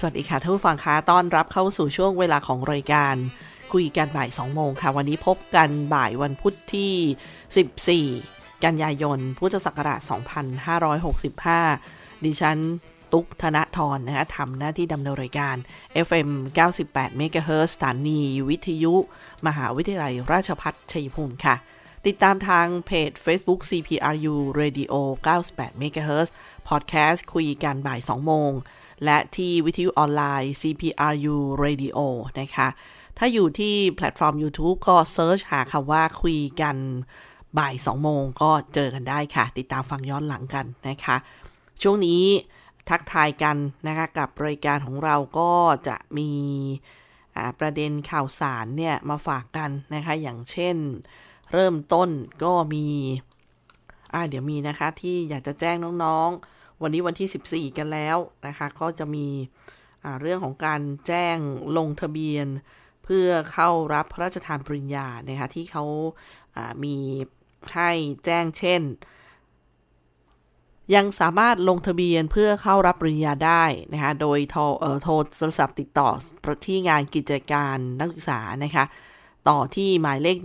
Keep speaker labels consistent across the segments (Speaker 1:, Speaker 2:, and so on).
Speaker 1: สวัสดีค่ะท่านผู้ฟังคะต้อนรับเข้าสู่ช่วงเวลาของรายการ คุยกันบ่าย 2 โมงค่ะ วันนี้พบกันบ่ายวันพุธที่ 14 กันยายน พุทธศักราช 2565 ดิฉันตุ๊กธนทรนะคะทำหน้าที่ดำเนินรายการ FM 98 MHz สถานีวิทยุ มหาวิทยาลัยราชพัฒชัยภูมิค่ะ ติดตามทางเพจ Facebook CPRU Radio 98 MHz Podcast คุยกันบ่าย 2 โมง และที่วิทยุออนไลน์ CPRU Radio นะคะ ถ้าอยู่ที่แพลตฟอร์ม YouTube ก็ search หาคำว่าคุยกันบ่าย 2 โมงก็เจอกันได้ค่ะ ติดตามฟังย้อนหลังกันนะคะ ช่วงนี้ทักทายกันนะคะ กับรายการของเราก็จะมีประเด็นข่าวสารเนี่ย มาฝากกันนะคะ อย่างเช่น เริ่มต้นก็มี อ่าเดี๋ยวมีนะคะที่อยากจะแจ้งน้อง ๆ วันนี้วันที่ 14 กันแล้วนะคะ ก็จะมีเรื่องของการแจ้งลงทะเบียน เพื่อเข้ารับพระราชทานปริญญานะคะที่เขาามีให้แจ้งเช่น ยังสามารถลงทะเบียนเพื่อเข้ารับปริญญาได้นะคะโดยโทรโทรโทรศัพท์ติดต่อที่งานกิจการนักศึกษานะคะต่อที่หมายเลข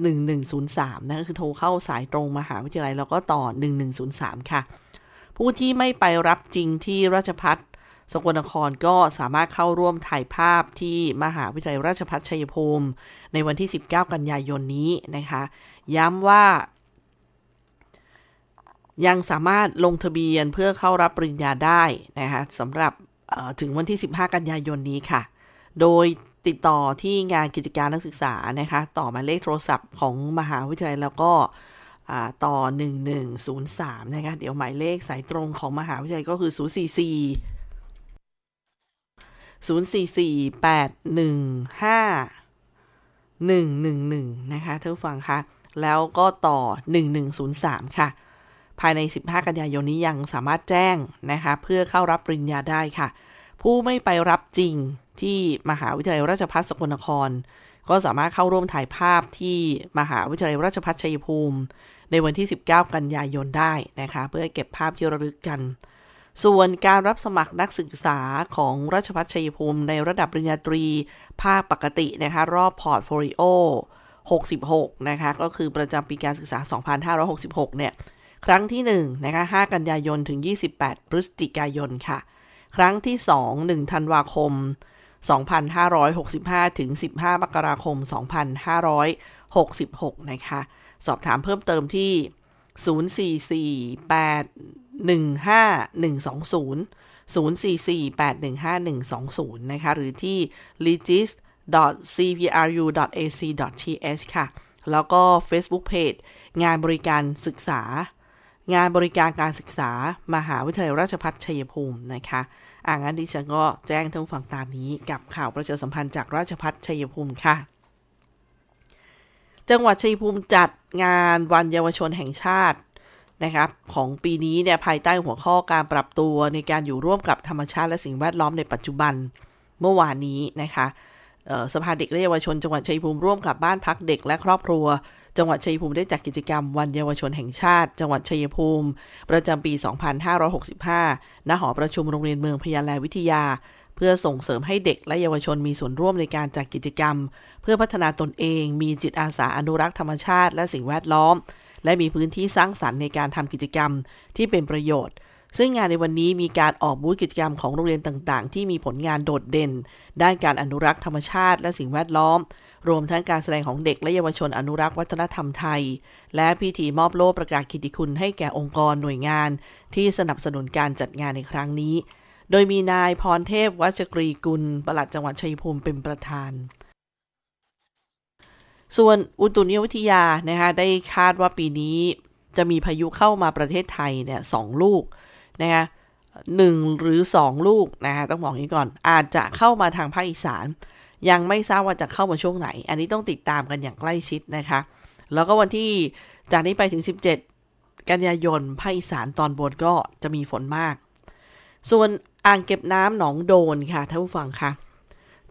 Speaker 1: 1103นะคือโทรเข้าสายตรงมหาวิทยาลัยแล้วก็ต่อ 1103 ค่ะ ผู้ที่ไม่ไปรับจริงที่ราชพัฒสกลนครก็สามารถเข้าร่วมถ่ายภาพที่มหาวิทยาลัยราชพัฒชัยภูมิ ในวันที่ 19 กันยายนนี้นะคะ ย้ำว่า ยังสามารถลงทะเบียนเพื่อเข้ารับปริญญาได้นะคะสำหรับถึงวันที่ 15 กันยายนนี้ค่ะ โดยติดต่อที่งานกิจการนักศึกษานะคะ ต่อมาเลขโทรศัพท์ของมหาวิทยาลัยแล้วก็ ต่อ 1103 นะคะ เดี๋ยวหมายเลขสายตรงของมหาวิทยาลัยก็คือ 044 044 815 111 นะคะท่านฟังคะแล้วก็ต่อ 1103 ค่ะ ภายใน 15 กันยายนนี้ยังสามารถแจ้งนะคะ เพื่อเข้ารับปริญญาได้ค่ะ ผู้ไม่ไปรับจริงที่มหาวิทยาลัยราชภัฏสกลนคร ก็สามารถเข้าร่วมถ่ายภาพที่มหาวิทยาลัยราชภัฏชัยภูมิ ในวันที่ 19 กันยายนได้นะคะ เพื่อเก็บภาพที่ระลึกกัน ส่วนการรับสมัครนักศึกษาของราชภัฏชัยภูมิ ในระดับปริญญาตรี ภาคปกตินะคะ รอบ portfolio 66 นะคะ ก็คือประจำปีการศึกษา 2566 เนี่ย ครั้งที่ 1 นะคะ 5 กันยายน ถึง 28 พฤศจิกายนค่ะ ครั้งที่ 2 1 ธันวาคม 2565 ถึง 15 มกราคม 2566 นะคะ สอบถามเพิ่มเติมที่ 044815120 044815120 นะคะ หรือที่ legis cpru.ac.th ค่ะ แล้วก็ Facebook Page งานบริการศึกษา งานบริการการศึกษา มหาวิทยาลัยราชภัฏชัยภูมินะคะอ่างั้นดิฉันก็แจ้งทั้งฝั่งตามนี้กับข่าวประชาสัมพันธ์จากราชภัฏชัยภูมิค่ะ จังหวัดชัยภูมิจัดงานวันเยาวชนแห่งชาตินะครับของปีนี้เนี่ยภายใต้หัวข้อการปรับตัวในการอยู่ร่วมกับธรรมชาติและสิ่งแวดล้อมในปัจจุบันเมื่อวานนี้นะคะสภาเด็กและเยาวชน จังหวัดชัยภูมิร่วมกับบ้านพักเด็กและครอบครัว จังหวัดชัยภูมิได้จัดกิจกรรมวันเยาวชนแห่งชาติ จังหวัดชัยภูมิ ประจำปี 2565 ณ หอประชุมโรงเรียนเมืองพยาแลวิทยา เพื่อส่งเสริมให้เด็กและเยาวชนมีส่วนร่วมในการจัดกิจกรรม เพื่อพัฒนาตนเอง มีจิตอาสาอนุรักษ์ธรรมชาติ และสิ่งแวดล้อม และมีพื้นที่สร้างสรรค์ในการทำกิจกรรมที่เป็นประโยชน์ซึ่งงานในวันนี้มีการออกบูธกิจกรรมของโรงเรียนต่างๆ ที่มีผลงานโดดเด่น ด้านการอนุรักษ์ธรรมชาติและสิ่งแวดล้อม รวมทั้งการแสดงของเด็กและเยาวชนอนุรักษ์วัฒนธรรมไทย และพิธีมอบโล่ประกาศกิติคุณให้แก่องค์กรหน่วยงาน ที่สนับสนุนการจัดงานในครั้งนี้ โดยมีนายพรเทพวัชกรีกุลปลัดจังหวัดชัยภูมิเป็นประธาน ส่วนอุตุนิยมวิทยานะคะได้คาดว่าปีนี้จะมีพายุเข้ามาประเทศไทยเนี่ยสองลูกนะคะหนึ่งหรือสองลูกนะคะต้องบอกนี้ก่อน อาจจะเข้ามาทางภาคอีสาน ยังไม่ทราบว่าจะเข้ามาช่วงไหน อันนี้ต้องติดตามกันอย่างใกล้ชิดนะคะ แล้วก็วันที่จากนี้ไปถึง 17 กันยายนภาคอีสานตอนบนก็จะมีฝนมาก ส่วน อ่างเก็บน้ำหนองโดนค่ะท่านผู้ฟังคะ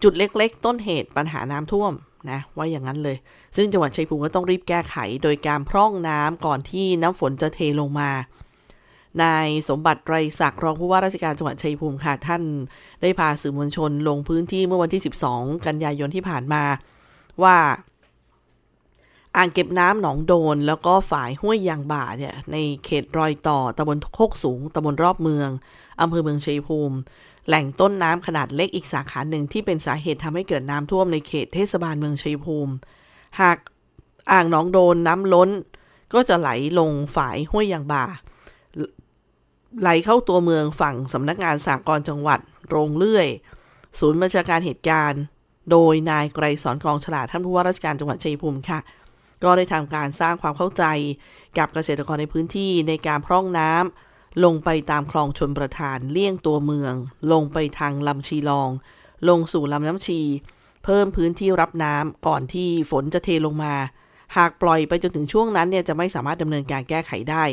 Speaker 1: จุดเล็กๆ ต้นเหตุปัญหาน้ำท่วมนะว่าอย่างนั้นเลย ซึ่งจังหวัดชัยภูมิก็ต้องรีบแก้ไข โดยการพร่องน้ำก่อนที่น้ำฝนจะเทลงมานายสมบัติไรศักดิ์รองผู้ว่าราชการจังหวัดชัยภูมิค่ะท่านได้พาสื่อมวลชนลงพื้นที่เมื่อวันที่ 12 กันยายนที่ผ่านมา ว่า อ่างเก็บน้ำหนองโดน แล้วก็ฝ่ายห้วยยางบ่าเนี่ยในเขตรอยต่อตำบลโคกสูงตำบลรอบเมือง อำเภอเมืองชัยภูมิ แหล่งต้นน้ำขนาดเล็กอีกสาขาหนึ่งที่เป็นสาเหตุทำให้เกิดน้ำท่วมในเขตเทศบาลเมืองชัยภูมิ หากอ่างหนองโดนน้ำล้น ก็จะไหลลงฝายห้วยยางบ่า ไหลเข้าตัวเมืองฝั่งสำนักงานสากลจังหวัด โรงเลื่อย ศูนย์บัญชาการเหตุการณ์ โดยนายไกรสอนกองฉลาดท่านผู้ว่าราชการจังหวัดชัยภูมิค่ะก็ได้ทำการสร้างความเข้าใจกับเกษตรกรในพื้นที่ในการพร่องน้ำ ลงไปตามคลองชนประทานเลี่ยงตัวเมือง ลงไปทางลำชีลอง ลงสู่ลำน้ำชี เพิ่มพื้นที่รับน้ำก่อนที่ฝนจะเทลงมา หากปล่อยไปจนถึงช่วงนั้นเนี่ยจะไม่สามารถดำเนินการแก้ไขได้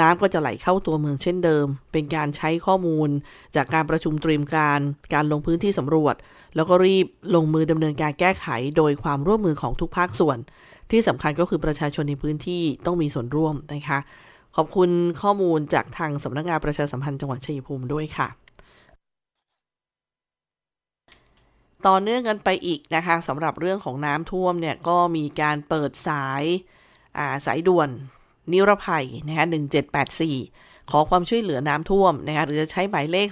Speaker 1: น้ำก็จะไหลเข้าตัวเมืองเช่นเดิม เป็นการใช้ข้อมูล จากการประชุมเตรียมการการลงพื้นที่สำรวจ แล้วก็รีบลงมือดำเนินการแก้ไข โดยความร่วมมือของทุกภาคส่วน ที่สำคัญก็คือประชาชนในพื้นที่ต้องมีส่วนร่วมนะคะ ขอบคุณข้อมูลจากทางสำนักงานประชาสัมพันธ์จังหวัดชัยภูมิด้วยค่ะ ต่อเนื่องกันไปอีกนะคะสำหรับเรื่องของน้ำท่วมเนี่ยก็มีการเปิดสายสายด่วนนิรภัยนะคะ1784 ขอความช่วยเหลือน้ำท่วมนะคะหรือจะใช้หมายเลข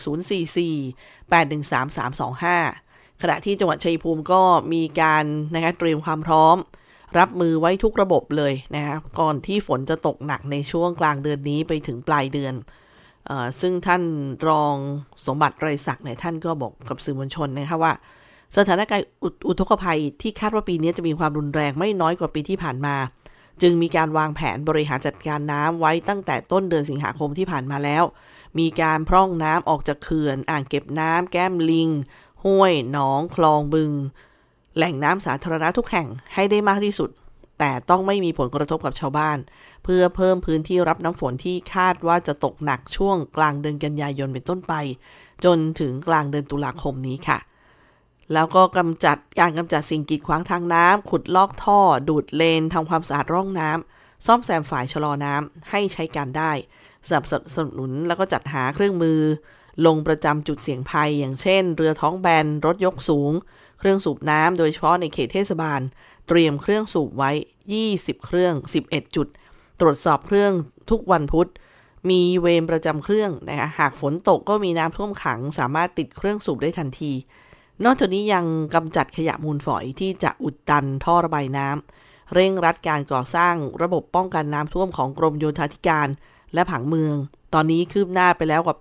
Speaker 1: 044 813 325 ขณะที่จังหวัดชัยภูมิก็มีการนะคะเตรียมความพร้อม รับมือไว้ทุกระบบเลยนะคะก่อนที่ฝนจะตกหนักในช่วงกลางเดือนนี้ไปถึงปลายเดือนอซึ่งท่านรองสมบัติไรศักดิ์เนี่ยท่านก็บอกกับสื่อมวลชนนะคะว่า สถานการณ์อุทกภัยที่คาดว่าปีนี้จะมีความรุนแรงไม่น้อยกว่าปีที่ผ่านมา จึงมีการวางแผนบริหารจัดการน้ำไว้ตั้งแต่ต้นเดือนสิงหาคมที่ผ่านมาแล้ว มีการพร่องน้ำออกจากเขื่อน อ่างเก็บน้ำแก้มลิง ห้วย หนอง คลองบึง แหล่งน้ำสาธารณะทุกแห่งให้ได้มากที่สุด แต่ต้องไม่มีผลกระทบกับชาวบ้าน เพื่อเพิ่มพื้นที่รับน้ำฝนที่คาดว่าจะตกหนักช่วงกลางเดือนกันยายนเป็นต้นไป จนถึงกลางเดือนตุลาคมนี้ค่ะ แล้วก็กำจัดการกำจัดสิ่งกีดขวางทางน้ำขุดลอกท่อ ดูดเลนทำความสะอาดร่องน้ำซ่อมแซมฝ่ายชะลอน้ำให้ใช้การได้สนับสนุนแล้วก็จัดหาเครื่องมือ ลงประจำจุดเสี่ยงภัย อย่างเช่น เรือท้องแบนรถยกสูง เครื่องสูบน้ำโดยเฉพาะในเขตเทศบาล เตรียมเครื่องสูบไว้ 20 เครื่อง 11 จุด ตรวจสอบเครื่องทุกวันพุธ มีเวรประจำเครื่องนะคะหากฝนตกก็มีน้ำท่วมขัง สามารถติดเครื่องสูบได้ทันที นอกจากนี้ยังกำจัดขยะมูลฝอยที่จะอุดตันท่อระบายน้ำเร่งรัดการก่อสร้างระบบป้องกันน้ำท่วมของกรมโยธาธิการ และผังเมือง ตอนนี้คืบหน้าไปแล้วกว่า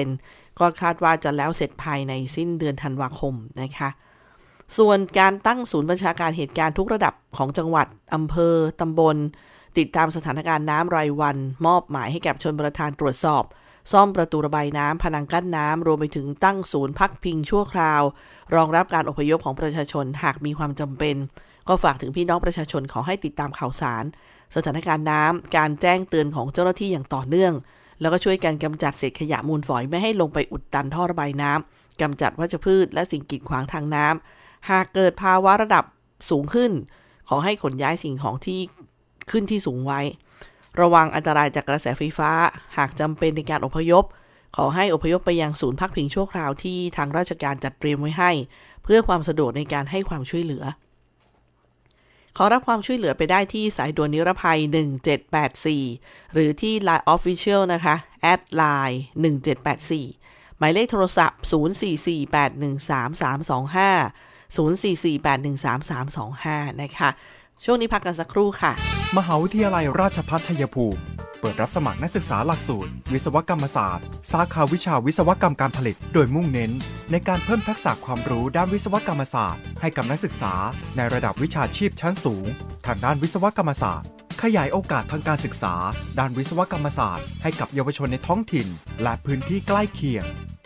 Speaker 1: 80%ก็คาดว่าจะแล้วเสร็จภายในสิ้นเดือนธันวาคมนะคะ ส่วนการตั้งศูนย์บัญชาการเหตุการณ์ทุกระดับของจังหวัด อำเภอ ตำบล ติดตามสถานการณ์น้ำรายวัน มอบหมายให้แก่ชนประทานตรวจสอบ ซ่อมประตูระบายน้ำพนังกั้นน้ำรวมไปถึงตั้งศูนย์พักพิงชั่วคราว รองรับการอพยพของประชาชนหากมีความจำเป็น ก็ฝากถึงพี่น้องประชาชนขอให้ติดตามข่าวสาร สถานการณ์น้ำการแจ้งเตือนของเจ้าหน้าที่อย่างต่อเนื่อง แล้วก็ช่วยกันกำจัดเศษขยะมูลฝอยไม่ให้ลงไปอุดตันท่อระบายน้ำกำจัดวัชพืชและสิ่งกีดขวางทางน้ำ หากเกิดภาวะระดับสูงขึ้น ขอให้ขนย้ายสิ่งของที่ขึ้นที่สูงไว้ ระวังอันตรายจากกระแสไฟฟ้า หากจำเป็นในการอพยพ ขอให้อพยพไปยังศูนย์พักพิงชั่วคราวที่ทางราชการจัดเตรียมไว้ให้ เพื่อความสะดวกในการให้ความช่วยเหลือ ขอรับความช่วยเหลือไปได้ที่สายด่วนนิรภัย 1784 หรือที่ Line Official นะคะ at line 1784หมายเลขโทรศัพท์ 0448133325 0448133325 นะคะ ช่วงนี้พักกันสักครู่ค่ะ
Speaker 2: มหาวิทยาลัยราชภัฏชัยภูมิ เปิดรับสมัครนักศึกษาหลักสูตร วิศวกรรมศาสตร์ สาขาวิชาวิศวกรรมการผลิต โดยมุ่งเน้น ในการเพิ่มทักษะความรู้ด้านวิศวกรรมศาสตร์ ให้กับนักศึกษา ในระดับวิชาชีพชั้นสูง ทางด้านวิศวกรรมศาสตร์ขยายโอกาสทางการศึกษา ด้านวิศวกรรมศาสตร์ ให้กับเยาวชนในท้องถิ่น และพื้นที่ใกล้เคียง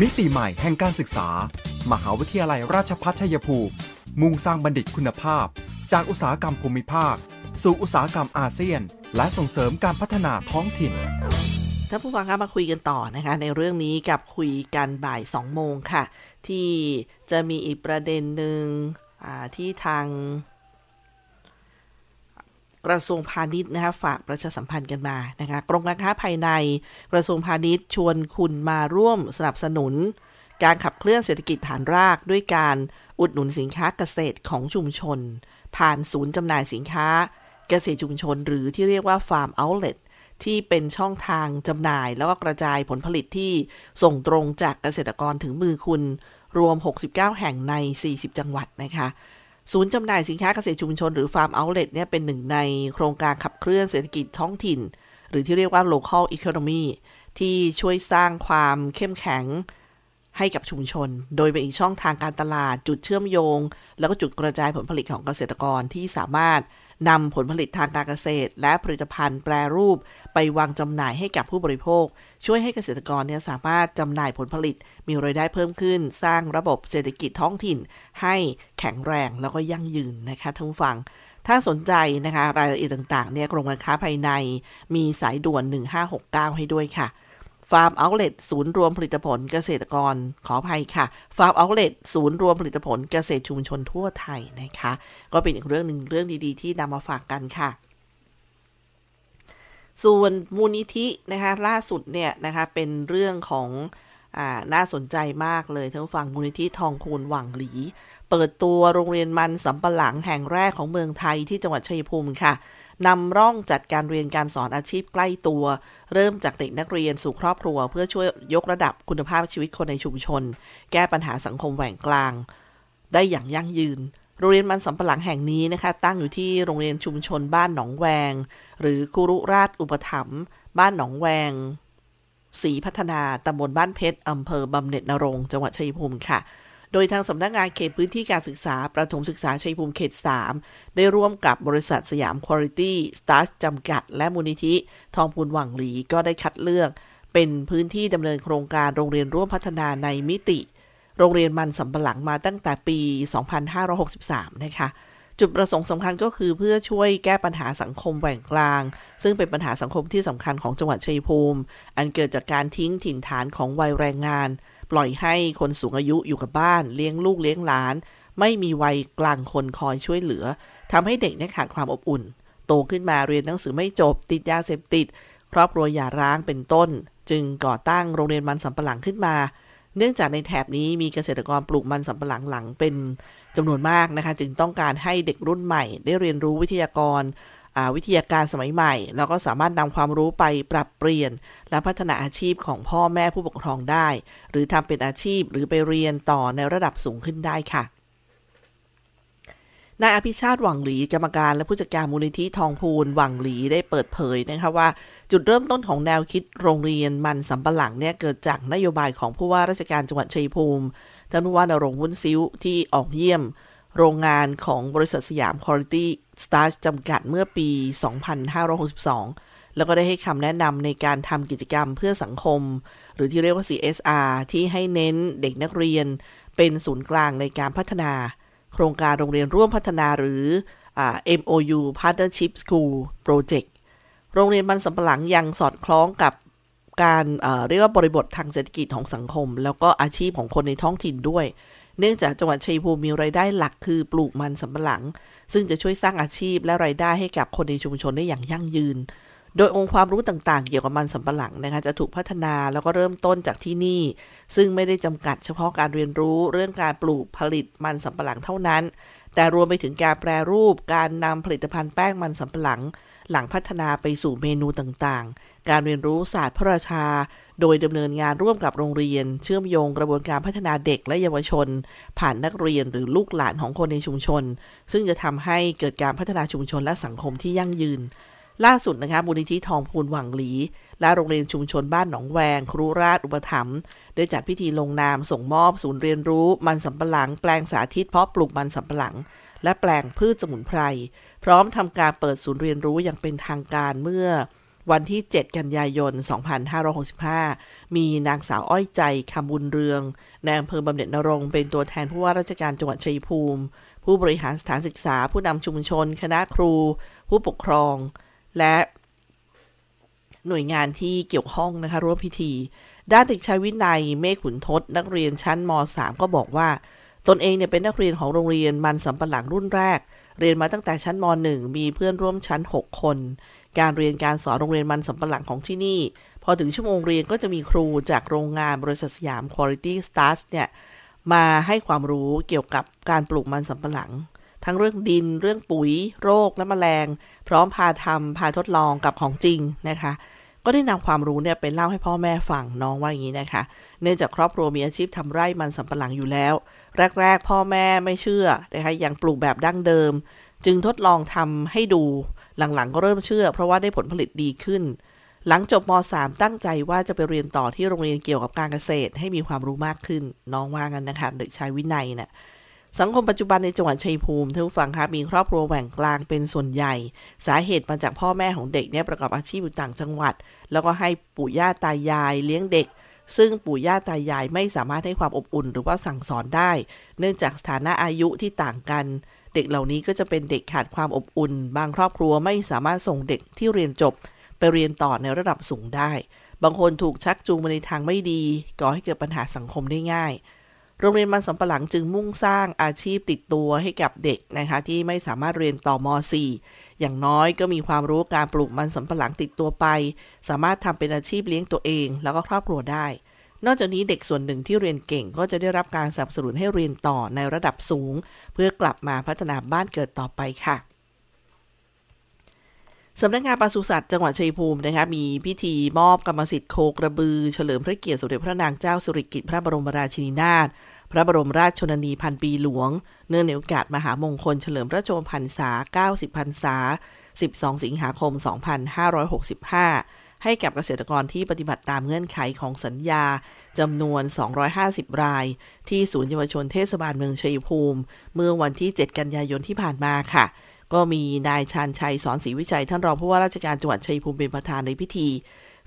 Speaker 2: มิติใหม่แห่งการศึกษา มหาวิทยาลัยราชภัฏชัยภูมิ มุ่งสร้างบัณฑิตคุณภาพ จากอุตสาหกรรมภูมิภาค สู่อุตสาหกรรมอาเซียน และส่งเสริมการพัฒนาท้องถิ่น
Speaker 1: ท่านผู้ฟังคะมาคุยกันต่อนะคะ ในเรื่องนี้กับคุยกันบ่าย2โมงค่ะ ที่จะมีอีกประเด็นหนึ่งที่ทาง กระทรวงพาณิชย์นะคะฝากประชาสัมพันธ์กันมานะคะกรมการค้าภายในกระทรวงพาณิชย์ชวนคุณมาร่วมสนับสนุน การขับเคลื่อนเศรษฐกิจฐานราก ด้วยการอุดหนุนสินค้าเกษตรของชุมชน ผ่านศูนย์จำหน่ายสินค้าเกษตรชุมชน หรือที่เรียกว่าฟาร์มเอาท์เลทที่เป็นช่องทางจำหน่าย แล้วก็กระจายผลผลิตที่ส่งตรงจากเกษตรกรถึงมือคุณ รวม 69 แห่งใน 40 จังหวัดนะคะ ศูนย์จำหน่ายสินค้าเกษตรชุมชนหรือฟาร์มเอาท์เลทเนี่ยเป็นหนึ่งในโครงการขับเคลื่อนเศรษฐกิจท้องถิ่น หรือที่เรียกว่า local economy ที่ช่วยสร้างความเข้มแข็งให้กับชุมชน โดยเป็นอีกช่องทางการตลาดจุดเชื่อมโยง แล้วก็จุดกระจายผลผลิตของเกษตรกรที่สามารถ นำผลผลิตทางการเกษตร และผลิตภัณฑ์แปรรูป ไปวางจำหน่ายให้กับผู้บริโภค ช่วยให้เกษตรกรเนี่ยสามารถจำหน่ายผลผลิต มีรายได้เพิ่มขึ้น สร้างระบบเศรษฐกิจท้องถิ่น ให้แข็งแรงแล้วก็ยั่งยืนนะคะท่านผู้ฟังถ้าสนใจนะคะรายละเอียดต่างๆเนี่ยกรมการค้าภายใน มีสายด่วน 1569 ให้ด้วยค่ะ ฟาร์มเอาท์เลทศูนย์รวมผลิตผลเกษตรกรขออภัยค่ะฟาร์มเอาท์เลทศูนย์รวมผลิตผลเกษตรชุมชนทั่วไทยนะคะ ก็เป็นอีกเรื่องหนึ่งเรื่องดีๆ ที่นำมาฝากกันค่ะ ส่วนมูลนิธินะคะล่าสุดเนี่ยนะคะเป็นเรื่องของอ่าน่าสนใจมากเลยทั้งฝั่งมูลนิธิทองคูณหวังหลี เปิดตัวโรงเรียนมันสำปะหลังแห่งแรกของเมืองไทยที่จังหวัดชัยภูมิค่ะ นำร่องจัดการเรียนการสอนอาชีพใกล้ตัว เริ่มจากเด็กนักเรียนสู่ครอบครัว เพื่อช่วยยกระดับคุณภาพชีวิตคนในชุมชน แก้ปัญหาสังคมแหว่งกลาง ได้อย่างยั่งยืน โรงเรียนมันสำปะหลังแห่งนี้นะคะ ตั้งอยู่ที่โรงเรียนชุมชนบ้านหนองแวง หรือคุรุราชอุปถัมภ์บ้านหนองแวงศรีพัฒนาตำบลบ้านเพชรอำเภอบำเหน็จนรงจังหวัดชัยภูมิค่ะ โดยทางสำนักงานเขตพื้นที่การศึกษา ประถมศึกษาชัยภูมิเขต 3 ได้ร่วมกับบริษัทสยามคุณภาพสตาร์จำกัด และมูลนิธิ ทองพูนหวังหลีก็ได้คัดเลือก เป็นพื้นที่ดำเนินโครงการโรงเรียนร่วมพัฒนาในมิติ โรงเรียนมันสำปะหลังมาตั้งแต่ปี 2563 นะคะจุดประสงค์สำคัญก็คือเพื่อช่วยแก้ปัญหาสังคมแหว่งกลาง ซึ่งเป็นปัญหาสังคมที่สำคัญของจังหวัดชัยภูมิ อันเกิดจากการทิ้งถิ่นฐานของวัยแรงงาน ปล่อยให้คนสูงอายุอยู่กับบ้าน เลี้ยงลูกเลี้ยงหลาน ไม่มีวัยกลางคนคอยช่วยเหลือทำให้เด็กเนี่ยขาดความอบอุ่น โตขึ้นมาเรียนหนังสือไม่จบ ติดยาเสพติด ครอบครัวหย่าร้างเป็นต้น จึงก่อตั้งโรงเรียนมันสำปะหลังขึ้นมา เนื่องจากในแถบนี้มีเกษตรกรปลูกมันสำปะหลังหลังเป็นจำนวนมากนะคะ จึงต้องการให้เด็กรุ่นใหม่ ได้เรียนรู้วิทยากร วิทยาการสมัยใหม่ แล้วก็สามารถนำความรู้ไปปรับเปลี่ยน และพัฒนาอาชีพของพ่อแม่ผู้ปกครองได้ หรือทำเป็นอาชีพหรือไปเรียนต่อในระดับสูงขึ้นได้ค่ะนายอภิชาติหวังหลีกรรมการและผู้จัดการมูลนิธิทองพูนหวังหลีได้เปิดเผยนะคะว่า จุดเริ่มต้นของแนวคิดโรงเรียนมันสำปะหลังเนี่ยเกิดจากนโยบายของผู้ว่าราชการจังหวัดชัยภูมิท่านผู้ว่านรงวุ้นซิ้วที่ออกเยี่ยม โรงงานของบริษัทสยามคุณภาพสตาร์จำกัดเมื่อปี 2562 แล้วก็ได้ให้คำแนะนำในการทำกิจกรรมเพื่อสังคม หรือที่เรียกว่า CSR ที่ให้เน้นเด็กนักเรียน เป็นศูนย์กลางในการพัฒนา โครงการโรงเรียนร่วมพัฒนาหรือ MOU Partnership School Project โรงเรียนมันสำปะหลังยังสอดคล้องกับการเเรียกว่าบริบททางเศรษฐกิจของสังคม แล้วก็อาชีพของคนในท้องถิ่นด้วย เนื่องจากจังหวัดชัยภูมิมีรายได้หลักคือปลูกมันสำปะหลัง ซึ่งจะช่วยสร้างอาชีพและรายได้ให้กับคนในชุมชนได้อย่างยั่งยืน โดยองค์ความรู้ต่างๆ เกี่ยวกับมันสำปะหลังนะคะจะถูกพัฒนาแล้วก็เริ่มต้นจากที่นี่ ซึ่งไม่ได้จำกัดเฉพาะการเรียนรู้เรื่องการปลูกผลิตมันสำปะหลังเท่านั้น แต่รวมไปถึงการแปรรูปการนำผลิตภัณฑ์แป้งมันสำปะหลัง หลังพัฒนาไปสู่เมนูต่างๆ การเรียนรู้ศาสตร์พระราชา โดยดำเนินงานร่วมกับโรงเรียน เชื่อมโยงกระบวนการพัฒนาเด็กและเยาวชน ผ่านนักเรียนหรือลูกหลานของคนในชุมชน ซึ่งจะทำให้เกิดการพัฒนาชุมชนและสังคมที่ยั่งยืน ล่าสุดนะคะมูลนิธิทองพูนหวังหลี และโรงเรียนชุมชนบ้านหนองแวง ครูราชอุปถัมภ์ได้จัดพิธีลงนามส่งมอบ ศูนย์เรียนรู้ มันสำปะหลัง แปลงสาธิตเพาะปลูกมันสำปะหลัง และแปลงพืชสมุนไพร พร้อมทำการเปิดศูนย์เรียนรู้อย่างเป็นทางการเมื่อวันที่ 7 กันยายน 2565 มีนางสาวอ้อยใจคำบุญเรืองในอำเภอบำเหน็จนรงเป็นตัวแทนผู้ว่าราชการจังหวัดชัยภูมิ ผู้บริหารสถานศึกษา ผู้นำชุมชน คณะครู ผู้ปกครอง และหน่วยงานที่เกี่ยวข้องนะคะร่วมพิธี ด้านเด็กชายวินัยเมฆขุนทศนักเรียนชั้นม .3 ก็บอกว่า ตนเองเนี่ยเป็นนักเรียนของโรงเรียนมันสำปะหลังรุ่นแรก เรียนมาตั้งแต่ชั้นม .1 มีเพื่อนร่วมชั้น 6 คน การเรียนการสอนโรงเรียนมันสำปะหลังของที่นี่ พอถึงชั่วโมงเรียนก็จะมีครูจากโรงงานบริษัทสยาม Quality Stars เนี่ยมาให้ความรู้เกี่ยวกับการปลูกมันสำปะหลัง ทั้งเรื่องดินเรื่องปุ๋ย โรคและแมลง พร้อมพาทำพาทดลองกับของจริงนะคะก็ได้นำความรู้เนี่ยไปเล่าให้พ่อแม่ฟังน้องว่าอย่างนี้นะคะ เนื่องจากครอบครัวมีอาชีพทำไร่มันสำปะหลังอยู่แล้ว แรก ๆ พ่อแม่ไม่เชื่อนะคะยังปลูกแบบดั้งเดิม จึงทดลองทำให้ดูหลังๆ ก็เริ่มเชื่อ เพราะว่าได้ผลผลิตดีขึ้น หลังจบม .3 ตั้งใจว่าจะไปเรียนต่อที่โรงเรียนเกี่ยวกับการเกษตร ให้มีความรู้มากขึ้น น้องว่างันนะคะเด็กชายวินัยนะ่ะสังคมปัจจุบันในจังหวัดชัยภูมิท่านผู้ฟังคะมีครอบครัวแหว่งกลางเป็นส่วนใหญ่ สาเหตุมาจากพ่อแม่ของเด็กเนี่ยประกอบอาชีพอยู่ต่างจังหวัด แล้วก็ให้ปู่ย่าตายายเลี้ยงเด็ก ซึ่งปู่ย่าตายายไม่สามารถให้ความอบอุ่นหรือว่าสั่งสอนได้ เนื่องจากสถานะอายุที่ต่างกัน เด็กเหล่านี้ก็จะเป็นเด็กขาดความอบอุ่น บางครอบครัวไม่สามารถส่งเด็กที่เรียนจบ ไปเรียนต่อในระดับสูงได้ บางคนถูกชักจูงมาในทางไม่ดีก่อให้เกิดปัญหาสังคมได้ง่าย โรงเรียนมันสำปะหลังจึงมุ่งสร้างอาชีพติดตัวให้กับเด็กนะคะที่ไม่สามารถเรียนต่อม .4 อย่างน้อยก็มีความรู้การปลูกมันสำปะหลังติดตัวไป สามารถทำเป็นอาชีพเลี้ยงตัวเองแล้วก็ครอบครัวได้ นอกจากนี้เด็กส่วนหนึ่งที่เรียนเก่งก็จะได้รับการสนับสนุนให้เรียนต่อในระดับสูง เพื่อกลับมาพัฒนาบ้านเกิดต่อไปค่ะสำนักงานปศุสัตว์จังหวัดชัยภูมินะคะมีพิธีมอบกรรมสิทธิ์โคกระบือ เฉลิมพระเกียรติสมเด็จพระนางเจ้าสิริกิติ์พระบรมราชินีนาถ พระบรมราชชนนีพันปีหลวง เนื่องในโอกาสมหามงคลเฉลิมพระชนมพรรษา 90 พรรษา 12 สิงหาคม 2565 ให้กับเกษตรกรที่ปฏิบัติตามเงื่อนไขของสัญญาจำนวน 250 ราย ที่ศูนย์เยาวชนเทศบาลเมืองชัยภูมิ เมื่อวันที่ 7 กันยายนที่ผ่านมาค่ะก็มีนายชาญชัยสอนศรีวิชัย ท่านรองผู้ว่าราชการจังหวัดชัยภูมิเป็นประธานในพิธี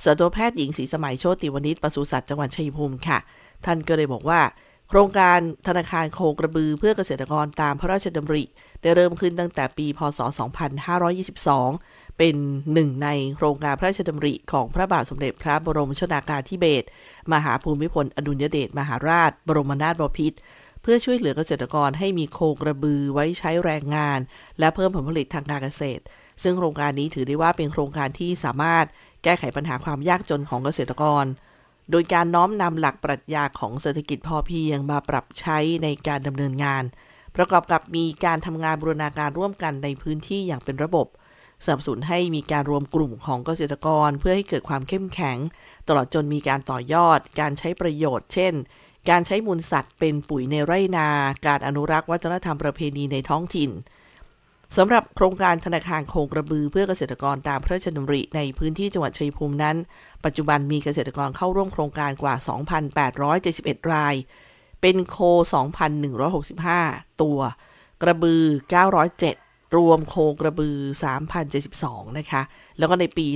Speaker 1: สัตวแพทย์หญิงศรีสมัยโชติวณิชปศุสัตว์จังหวัดชัยภูมิค่ะ ท่านก็เลยบอกว่า โครงการธนาคารโคกระบือเพื่อเกษตรกรตามพระราชดำริ ได้เริ่มขึ้นตั้งแต่ปี พศ 2522 เป็นหนึ่งในโครงการพระราชดำริของพระบาทสมเด็จพระบรมชนากาธิเบศรมหาภูมิพลอดุลยเดชมหาราช บรมนาถบพิตรเพื่อช่วยเหลือเกษตรกรให้มีโคกระบือไว้ใช้แรงงาน และเพิ่มผลผลิตทางการเกษตร ซึ่งโครงการนี้ถือได้ว่าเป็นโครงการที่สามารถแก้ไขปัญหาความยากจนของเกษตรกร โดยการน้อมนำหลักปรัชญาของเศรษฐกิจพอเพียงมาปรับใช้ในการดำเนินงาน ประกอบกับมีการทำงานบูรณาการร่วมกันในพื้นที่อย่างเป็นระบบสนับสนุนให้มีการรวมกลุ่มของเกษตรกรเพื่อให้เกิดความเข้มแข็ง ตลอดจนมีการต่อยอด การใช้ประโยชน์ เช่น การใช้มูลสัตว์เป็นปุ๋ยในไร่นา การอนุรักษ์วัฒนธรรมประเพณีในท้องถิ่นสำหรับโครงการธนาคารโคกระบือเพื่อเกษตรกรตามพระราชดำริในพื้นที่จังหวัดชัยภูมินั้น ปัจจุบันมีเกษตรกรเข้าร่วมโครงการกว่า 2,871 ราย เป็นโค 2,165 ตัว กระบือ 907 รวมโคกระบือ 3,072 นะคะ แล้วก็ในปี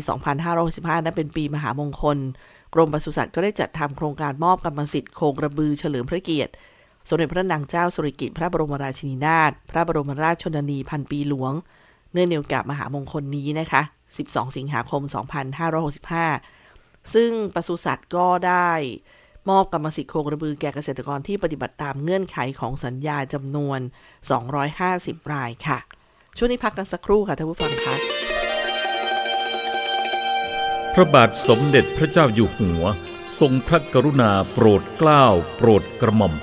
Speaker 1: 2565 นั้นเป็นปีมหามงคล กรมปศุสัตว์ก็ได้จัดทำโครงการมอบกรรมสิทธิ์โคกระบือเฉลิมพระเกียรติ สมเด็จพระนางเจ้าสุริกิติ์พระบรมราชินีนาถ พระบรมราชชนนีพันปีหลวง เนื่องในโอกาสมหามงคลนี้นะคะ 12 สิงหาคม 2565 ซึ่งปศุสัตว์ก็ได้มอบกรรมสิทธิ์โคกระบือแก่เกษตรกรที่ปฏิบัติตามเงื่อนไขของสัญญาจำนวน 250 รายค่ะ ช่วงนี้พักกันสักครู่ค่ะท่านผู้ฟังคะ
Speaker 3: พระบาทสมเด็จพระเจ้าอยู่หัว ทรงพระกรุณาโปรดเกล้า โปรดกระหม่อม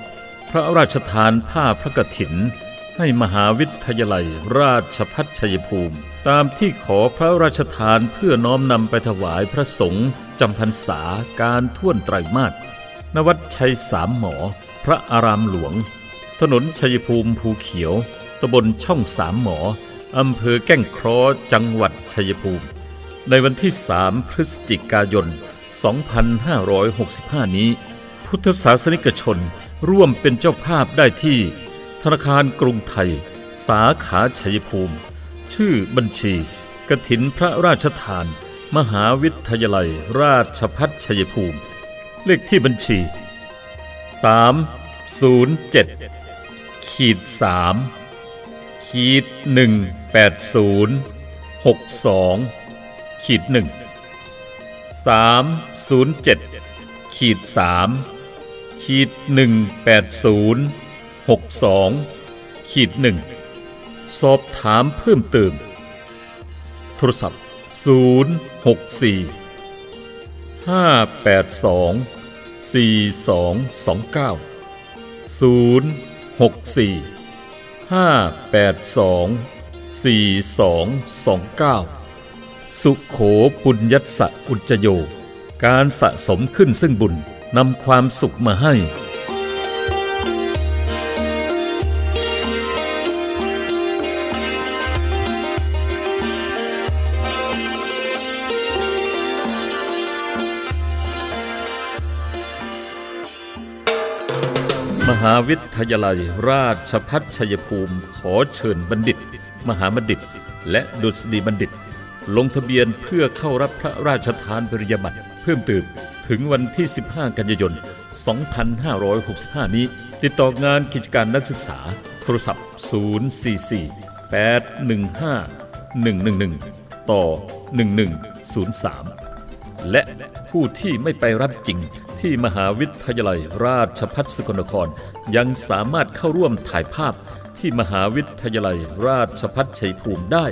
Speaker 3: พระราชทานผ้าพระกฐิน ให้มหาวิทยาลัยราชพัฒชัยภูมิ ตามที่ขอพระราชทานเพื่อน้อมนำไปถวายพระสงฆ์ จำพรรษาการท่วนไตรมาสนวัดชัยสามหมอ พระอารามหลวง ถนนชัยภูมิภูเขียว ตำบลช่องสามหมอ อำเภอแก้งครอจังหวัดชัยภูมิ ในวันที่ 3 พฤศจิกายน 2565 นี้ พุทธศาสนิกชนร่วมเป็นเจ้าภาพได้ที่ ธนาคารกรุงไทย สาขาชัยภูมิ ชื่อบัญชีกระถินพระราชทาน มหาวิทยาลัยราชพัฒชัยภูมิ เลขที่บัญชี 307ขีด3ขีด180 62ขีด1 307ขีด3ขีด180 62ขีด1สอบถามเพิ่มเติมโทรศัพท์ 0 582 4229 064 582 4229 สุขโขปุญญัสสะอุจโย การสะสมขึ้นซึ่งบุญนำความสุขมาให้ วิทยาลัยราชพัฒชัยภูมิ ขอเชิญบัณฑิต มหาบัณฑิต และดุษฎีบัณฑิต ลงทะเบียนเพื่อเข้ารับพระราชทานปริญญาบัตรเพิ่มเติมถึงวันที่ 15 กันยายน 2565 นี้ ติดต่องานกิจการนักศึกษา โทรศัพท์ 044 815 111 ต่อ 1103 และผู้ที่ไม่ไปรับจริงที่มหาวิทยาลัยราชพัฒสกลนคร ยังสามารถเข้าร่วมถ่ายภาพที่มหาวิทยาลัยราชพัฒชัยภูมิได้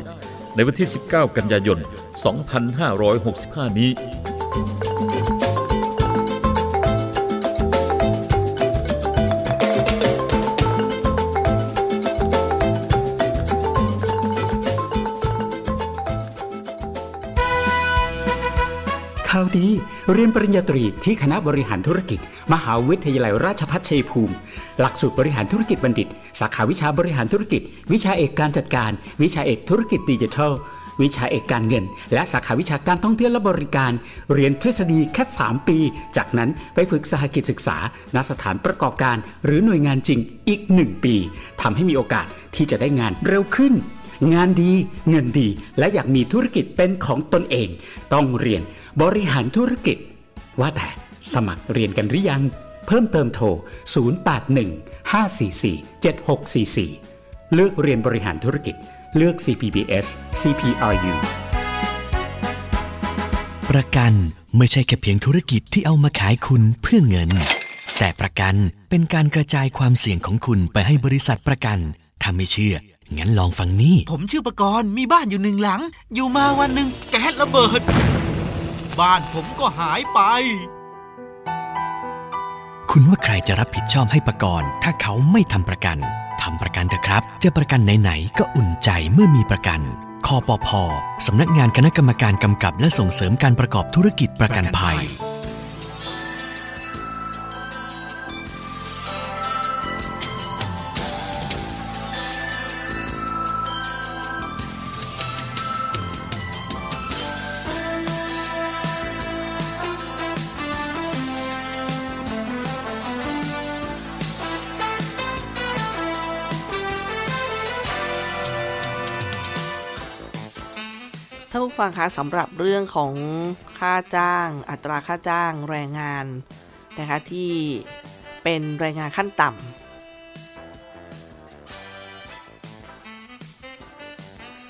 Speaker 3: ในวันที่ 19 กันยายน 2565 นี้
Speaker 4: เรียนปริญญาตรีที่คณะบริหารธุรกิจ มหาวิทยาลัยราชภัฏชัยภูมิ หลักสูตรบริหารธุรกิจบัณฑิต สาขาวิชาบริหารธุรกิจ วิชาเอกการจัดการ วิชาเอกธุรกิจดิจิทัล วิชาเอกการเงิน และสาขาวิชาการท่องเที่ยวและบริการ เรียนทฤษฎีแค่ 3 ปี จากนั้นไปฝึกสหกิจศึกษาณสถานประกอบการ หรือหน่วยงานจริงอีก 1 ปีทำให้มีโอกาสที่จะได้งานเร็วขึ้นงานดีเงินดีและอยากมีธุรกิจเป็นของตนเอง ต้องเรียน บริหารธุรกิจ ว่าแต่สมัครเรียนกันหรือยัง เพิ่มเติมโทร 081 544 7644 เลือกเรียนบริหารธุรกิจ เลือก CPBS CPRU
Speaker 5: ประกันไม่ใช่แค่เพียงธุรกิจที่เอามาขายคุณเพื่อเงิน แต่ประกันเป็นการกระจายความเสี่ยงของคุณไปให้บริษัทประกันถ้าไม่เชื่องั้นลองฟังนี่
Speaker 6: ผมชื่อประกรณ์มีบ้านอยู่หนึ่งหลัง อยู่มาวันหนึ่งแก๊สระเบิด บ้านผมก็หายไป
Speaker 5: คุณว่าใครจะรับผิดชอบให้ประกันถ้าเขาไม่ทำประกันทำประกันเถอะครับ จะประกันไหนๆก็อุ่นใจเมื่อมีประกันคอปพสำนักงานคณะกรรมการกำกับและส่งเสริมการประกอบธุรกิจประกันภัย
Speaker 1: ผู้ฟังคะสำหรับเรื่องของค่าจ้าง อัตราค่าจ้างแรงงานนะคะที่เป็นแรงงานขั้นต่ำ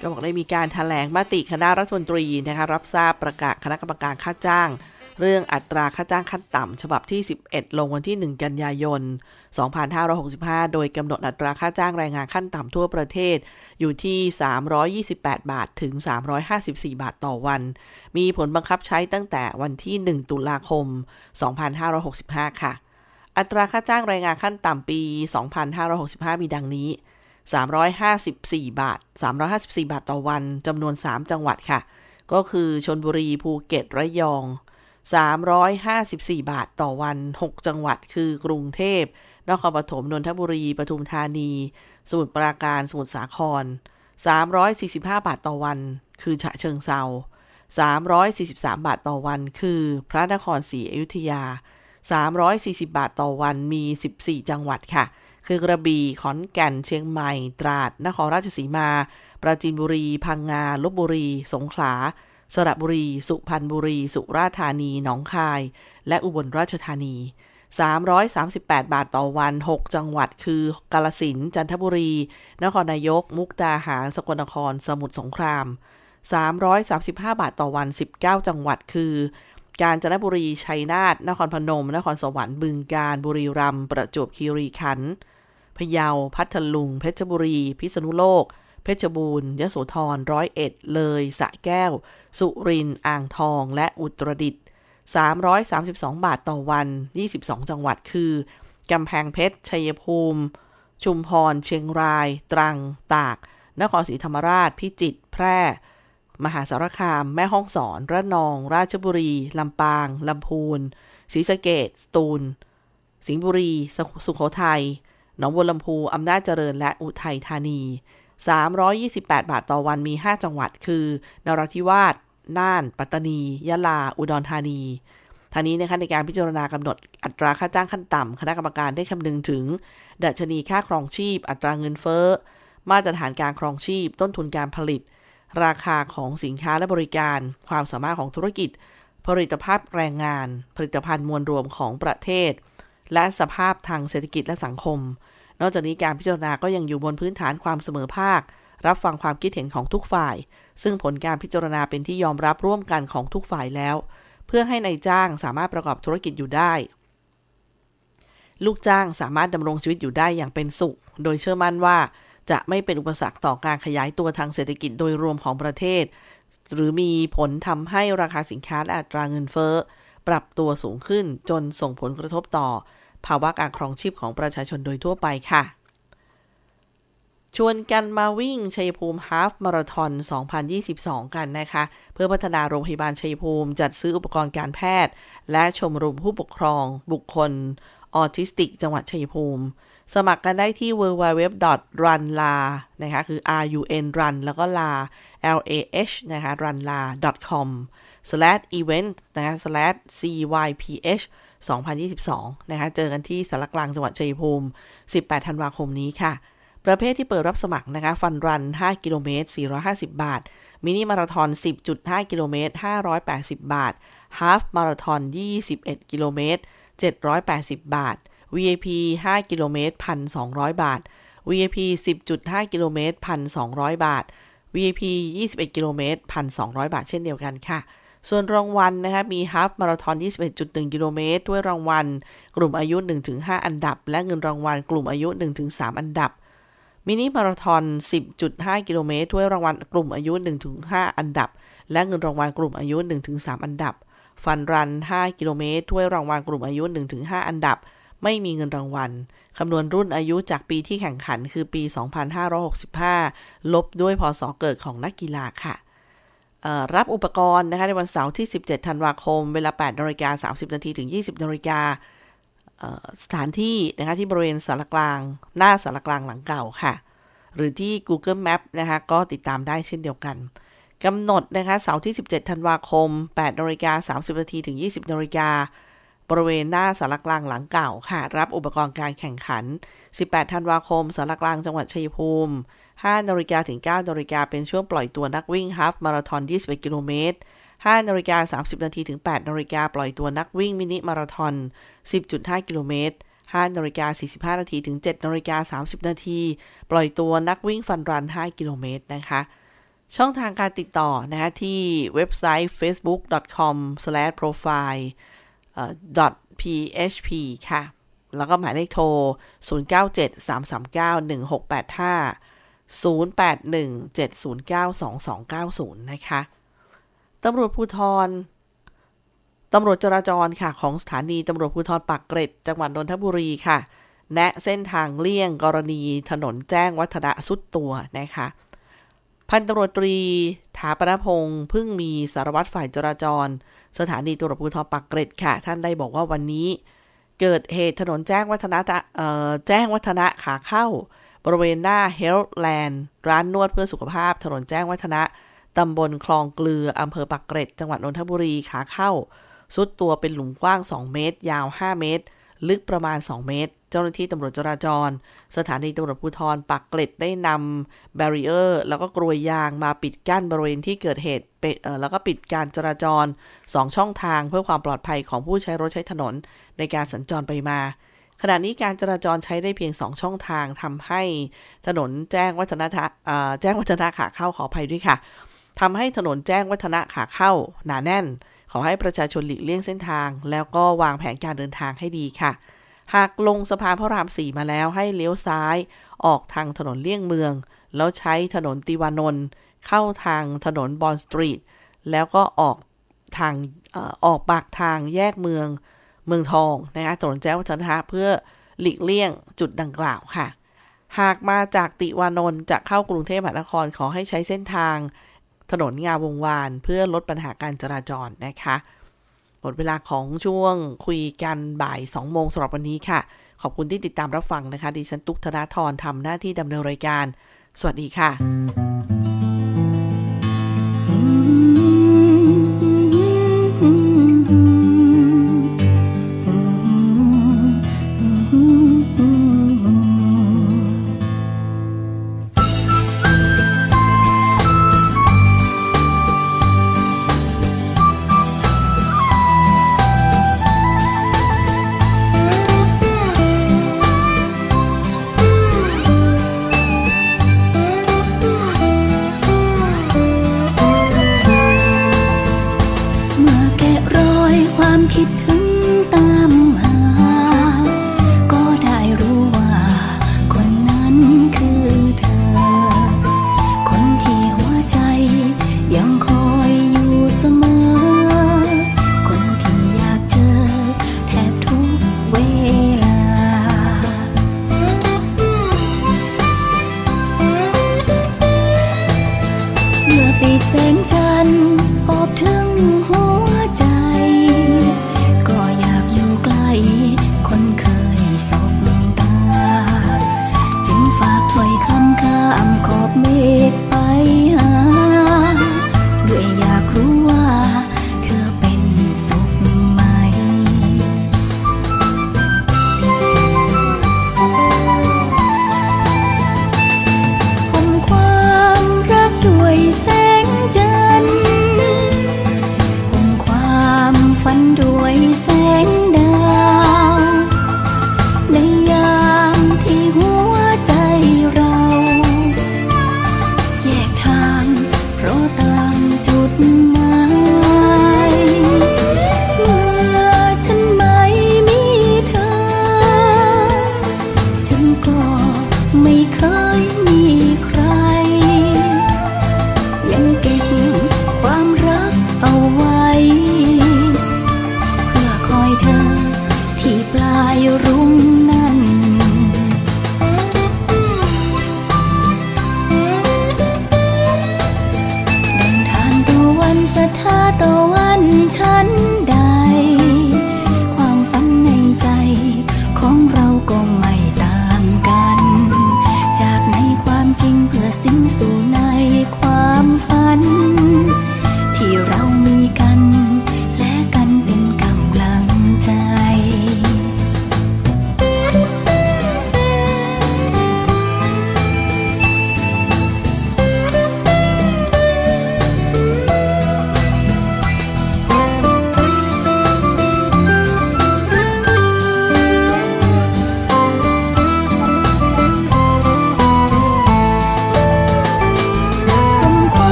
Speaker 1: ก็บอกได้มีการถแถลงมติคณะรัฐมนตรีนะคะรับทราบประกาศคณะกรรมการค่าจ้าง เรื่องอัตราค่าจ้างขั้นต่ำฉบับที่ 11 ลงวันที่ 1 กันยายน 2565 โดยกำหนดอัตราค่าจ้างแรงงานขั้นต่ำทั่วประเทศ อยู่ที่ 328 บาทถึง 354 บาทต่อวัน มีผลบังคับใช้ตั้งแต่วันที่ 1 ตุลาคม 2565 ค่ะ อัตราค่าจ้างแรงงานขั้นต่ำปี 2565 มีดังนี้ 354 บาท 354 บาทต่อวันจำนวน 3 จังหวัดค่ะ ก็คือชนบุรีภูเก็ตระยอง 354 บาทต่อวัน 6 จังหวัดคือกรุงเทพ นครปฐม นนทบุรี ปทุมธานี สมุทรปราการ สมุทรสาคร 345 บาทต่อวัน คือฉะเชิงเซา343 บาทต่อวัน คือพระนครศรีอยุธยา 340 บาทต่อวัน มี 14 จังหวัดค่ะ คือกระบี่ ขอนแก่น เชียงใหม่ ตราด นครราชสีมา ปราจีนบุรี พังงา ลบบุรี สงขลา สระบุรี สุพรรณบุรี สุราษฎร์ธานี หนองคาย และอุบลราชธานี 338 บาทต่อวัน 6 จังหวัดคือกาลสินจันทบุรี นครนายก มุกดาหาร สกลนคร สมุทรสงคราม 335 บาทต่อวัน 19 จังหวัดคือกาญจนบุรี ชัยนาท นครพนม นครสวรรค์ บึงกาฬ บุรีรัมย์ ประจวบคีรีขันธ์ พะเยา พัทลุง เพชรบุรี พิษณุโลก เพชรบูรณ์ ยโสธร ร้อยเอ็ด เลย สะแก้ว สุรินทร์อ่างทอง และอุตรดิตถ์332 บาทต่อวัน 22 จังหวัดคือกำแพงเพชร ชัยภูมิ ชุมพร เชียงราย ตรัง ตาก นครศรีธรรมราช พิจิตร แพร่ มหาสารคาม แม่ฮ่องสอน ระนอง ราชบุรี ลำปาง ลำพูน ศรีสะเกดสตูล สิงห์บุรี สุโขทัย หนองบัวลำพู อำนาจเจริญ และอุทัยธานี 328 บาทต่อวันมี 5 จังหวัด คือนราธิวาส น่าน ปัตตานี ยะลา อุดรธานีทางนี้นะคะในการพิจารณากำหนดอัตราค่าจ้างขั้นต่ำคณะกรรมการได้คำนึงถึง ดัชนีค่าครองชีพ อัตราเงินเฟ้อ มาตรฐานการครองชีพ ต้นทุนการผลิต ราคาของสินค้าและบริการ ความสามารถของธุรกิจ ผลิตภาพแรงงาน ผลิตภัณฑ์มวลรวมของประเทศ และสภาพทางเศรษฐกิจและสังคม นอกจากนี้การพิจารณาก็ยังอยู่บนพื้นฐานความเสมอภาค รับฟังความคิดเห็นของทุกฝ่าย ซึ่งผลการพิจารณาเป็นที่ยอมรับร่วมกันของทุกฝ่ายแล้ว เพื่อให้ในายจ้างสามารถประกอบธุรกิจอยู่ได้ ลูกจ้างสามารถดำรงชีวิตอยู่ได้อย่างเป็นสุข โดยเชื่อมั่นว่า จะไม่เป็นอุปสรรคต่อการขยายตัวทางเศรษฐกิจโดยรวมของประเทศ หรือมีผลทำให้ราคาสินค้าและอัตราเงินเฟ้อปรับตัวสูงขึ้นจนส่งผลกระทบต่อ ภาวะการครองชีพของประชาชนโดยทั่วไปค่ะ ชวนกันมาวิ่งชัยภูมิฮาฟมาราทอน 2022 กันนะคะ เพื่อพัฒนาโรงพยาบาลชัยภูมิ จัดซื้ออุปกรณ์การแพทย์ และชมรมผู้ปกครอง บุคคลออทิสติก จังหวัดชัยภูมิ สมัครกันได้ที่ www.runla นะคะคือ run run แล้วก็ la l a h นะคะ runla com slash event นะคะ slash cyph 2022 นะคะ เจอกันที่สารกลางจังหวัดชัยภูมิ 18 ธันวาคมนี้ค่ะ ประเภทที่เปิดรับสมัครนะคะ ฟันรัน 5 กิโลเมตร 450 บาท มินิมาราทอน 10.5 กิโลเมตร 580 บาท ฮาฟมาราทอน 21 กิโลเมตร 780 บาท VIP 5 กิโลเมตร 1,200 บาท VIP 10.5 กิโลเมตร 1,200 บาท VIP 21 กิโลเมตร 1,200 บาท เช่นเดียวกันค่ะ ส่วนรางวัลนะคะมีฮาฟมาราทอน 21.1 กิโลเมตร ด้วยรางวัล กลุ่มอายุ 1-5 อันดับ และเงินรางวัลกลุ่มอายุ 1-3 อันดับ มินิมาราทอน 10.5 กิโลเมตรถ้วยรางวัลกลุ่มอายุ 1-5 อันดับ และเงินรางวัลกลุ่มอายุ 1-3 อันดับ ฟันรัน 5 กิโลเมตรถ้วยรางวัลกลุ่มอายุ 1-5 อันดับ ไม่มีเงินรางวัลคำนวณรุ่นอายุจากปีที่แข่งขันคือปี 2565 ลบด้วยพศเกิดของนักกีฬาค่ะ รับอุปกรณ์นะคะในวันเสาร์ที่ 17 ธันวาคม เวลา 8นาฬิกา30 นาทีถึง 20นาฬิกาสถานที่นะคะที่บริเวณสารกลาง หน้าสารกลางหลังเก่าค่ะ หรือที่ Google Map นะคะก็ติดตามได้เช่นเดียวกันกำหนดนะคะเสาร์ที่ 17 ธันวาคม8นาฬิกา30 นาทีถึง 20นาฬิกาบริเวณหน้าสารกลางหลังเก่าค่ะ รับอุปกรณ์การแข่งขัน 18 ธันวาคมสารกลางจังหวัดชัยภูมิ 5นาฬิกาถึง9นาฬิกาเป็นช่วงปล่อยตัวนักวิ่งฮาฟมาราธอน 21 กิโลเมตร5นาฬิกา30 นาทีถึง8นาฬิกาปล่อยตัวนักวิ่งมินิมาราธอน 10.5 กิโลเมตร5นาฬิกา45 นาทีถึง7นาฬิกา30 นาทีปล่อยตัวนักวิ่งฟันรัน 5 กิโลเมตรนะคะ ช่องทางการติดต่อนะคะที่เว็บไซต์ facebook.com/profile .php ค่ะ แล้วก็หมายเลขโทร 0973391685 0817092290 นะคะตำรวจภูธรตำรวจจราจรค่ะ ของสถานีตำรวจภูธรปากเกร็ด จังหวัดนนทบุรีค่ะ แนะเส้นทางเลี่ยงกรณีถนนแจ้งวัฒนะสุดตัวนะคะ พันตำรวจตรีถาปนพงศ์พึ่งมีสารวัตรฝ่ายจราจร สถานีตำรวจภูธรปากเกร็ดค่ะ ท่านได้บอกว่าวันนี้ เกิดเหตุถนนแจ้งวัฒนะแจ้งวัฒนะขาเข้า บริเวณหน้าเฮลแลนด์ร้านนวดเพื่อสุขภาพ ถนนแจ้งวัฒนะตำบลคลองเกลืออำเภอปากเกร็ด จังหวัดนนทบุรีขาเข้าสุดตัวเป็นหลุมกว้าง 2 เมตร ยาว 5 เมตร ลึกประมาณ 2 เมตร เจ้าหน้าที่ตำรวจจราจร สถานีตำรวจภูธรปักเกร็ดได้นำแบรีเออร์แล้วก็กรวยยางมาปิดกั้นบริเวณที่เกิดเหตุแล้วก็ปิดการจราจร 2 ช่องทางเพื่อความปลอดภัยของผู้ใช้รถใช้ถนนในการสัญจรไปมา ขณะนี้การจราจรใช้ได้เพียง 2 ช่องทางทำให้ถนนแจ้งวัฒนะแจ้งวัฒนะขาเข้าขออภัยด้วยค่ะทำให้ถนนแจ้งวัฒนะขาเข้าหนาแน่น ขอให้ประชาชนหลีกเลี่ยงเส้นทาง แล้วก็วางแผนการเดินทางให้ดีค่ะ หากลงสะพานพระรามสี่มาแล้วให้เลี้ยวซ้าย ออกทางถนนเลี่ยงเมือง แล้วใช้ถนนติวานนท์เข้าทางถนนบอนสตรีทแล้วก็ออกทางออกปากทางแยกเมือง เมืองทองนะคะถนนแจ้งวัฒนะเพื่อหลีกเลี่ยงจุดดังกล่าวค่ะ หากมาจากติวานนท์จะเข้ากรุงเทพมหานครขอให้ใช้เส้นทาง ถนนงาวงวาน เพื่อลดปัญหาการจราจรนะคะหมดเวลาของช่วงคุยกันบ่าย2โมงสำหรับวันนี้ค่ะ ขอบคุณที่ติดตามรับฟังนะคะ ดิฉันตุกธนาธรทำหน้าที่ดำเนินรายการ สวัสดีค่ะ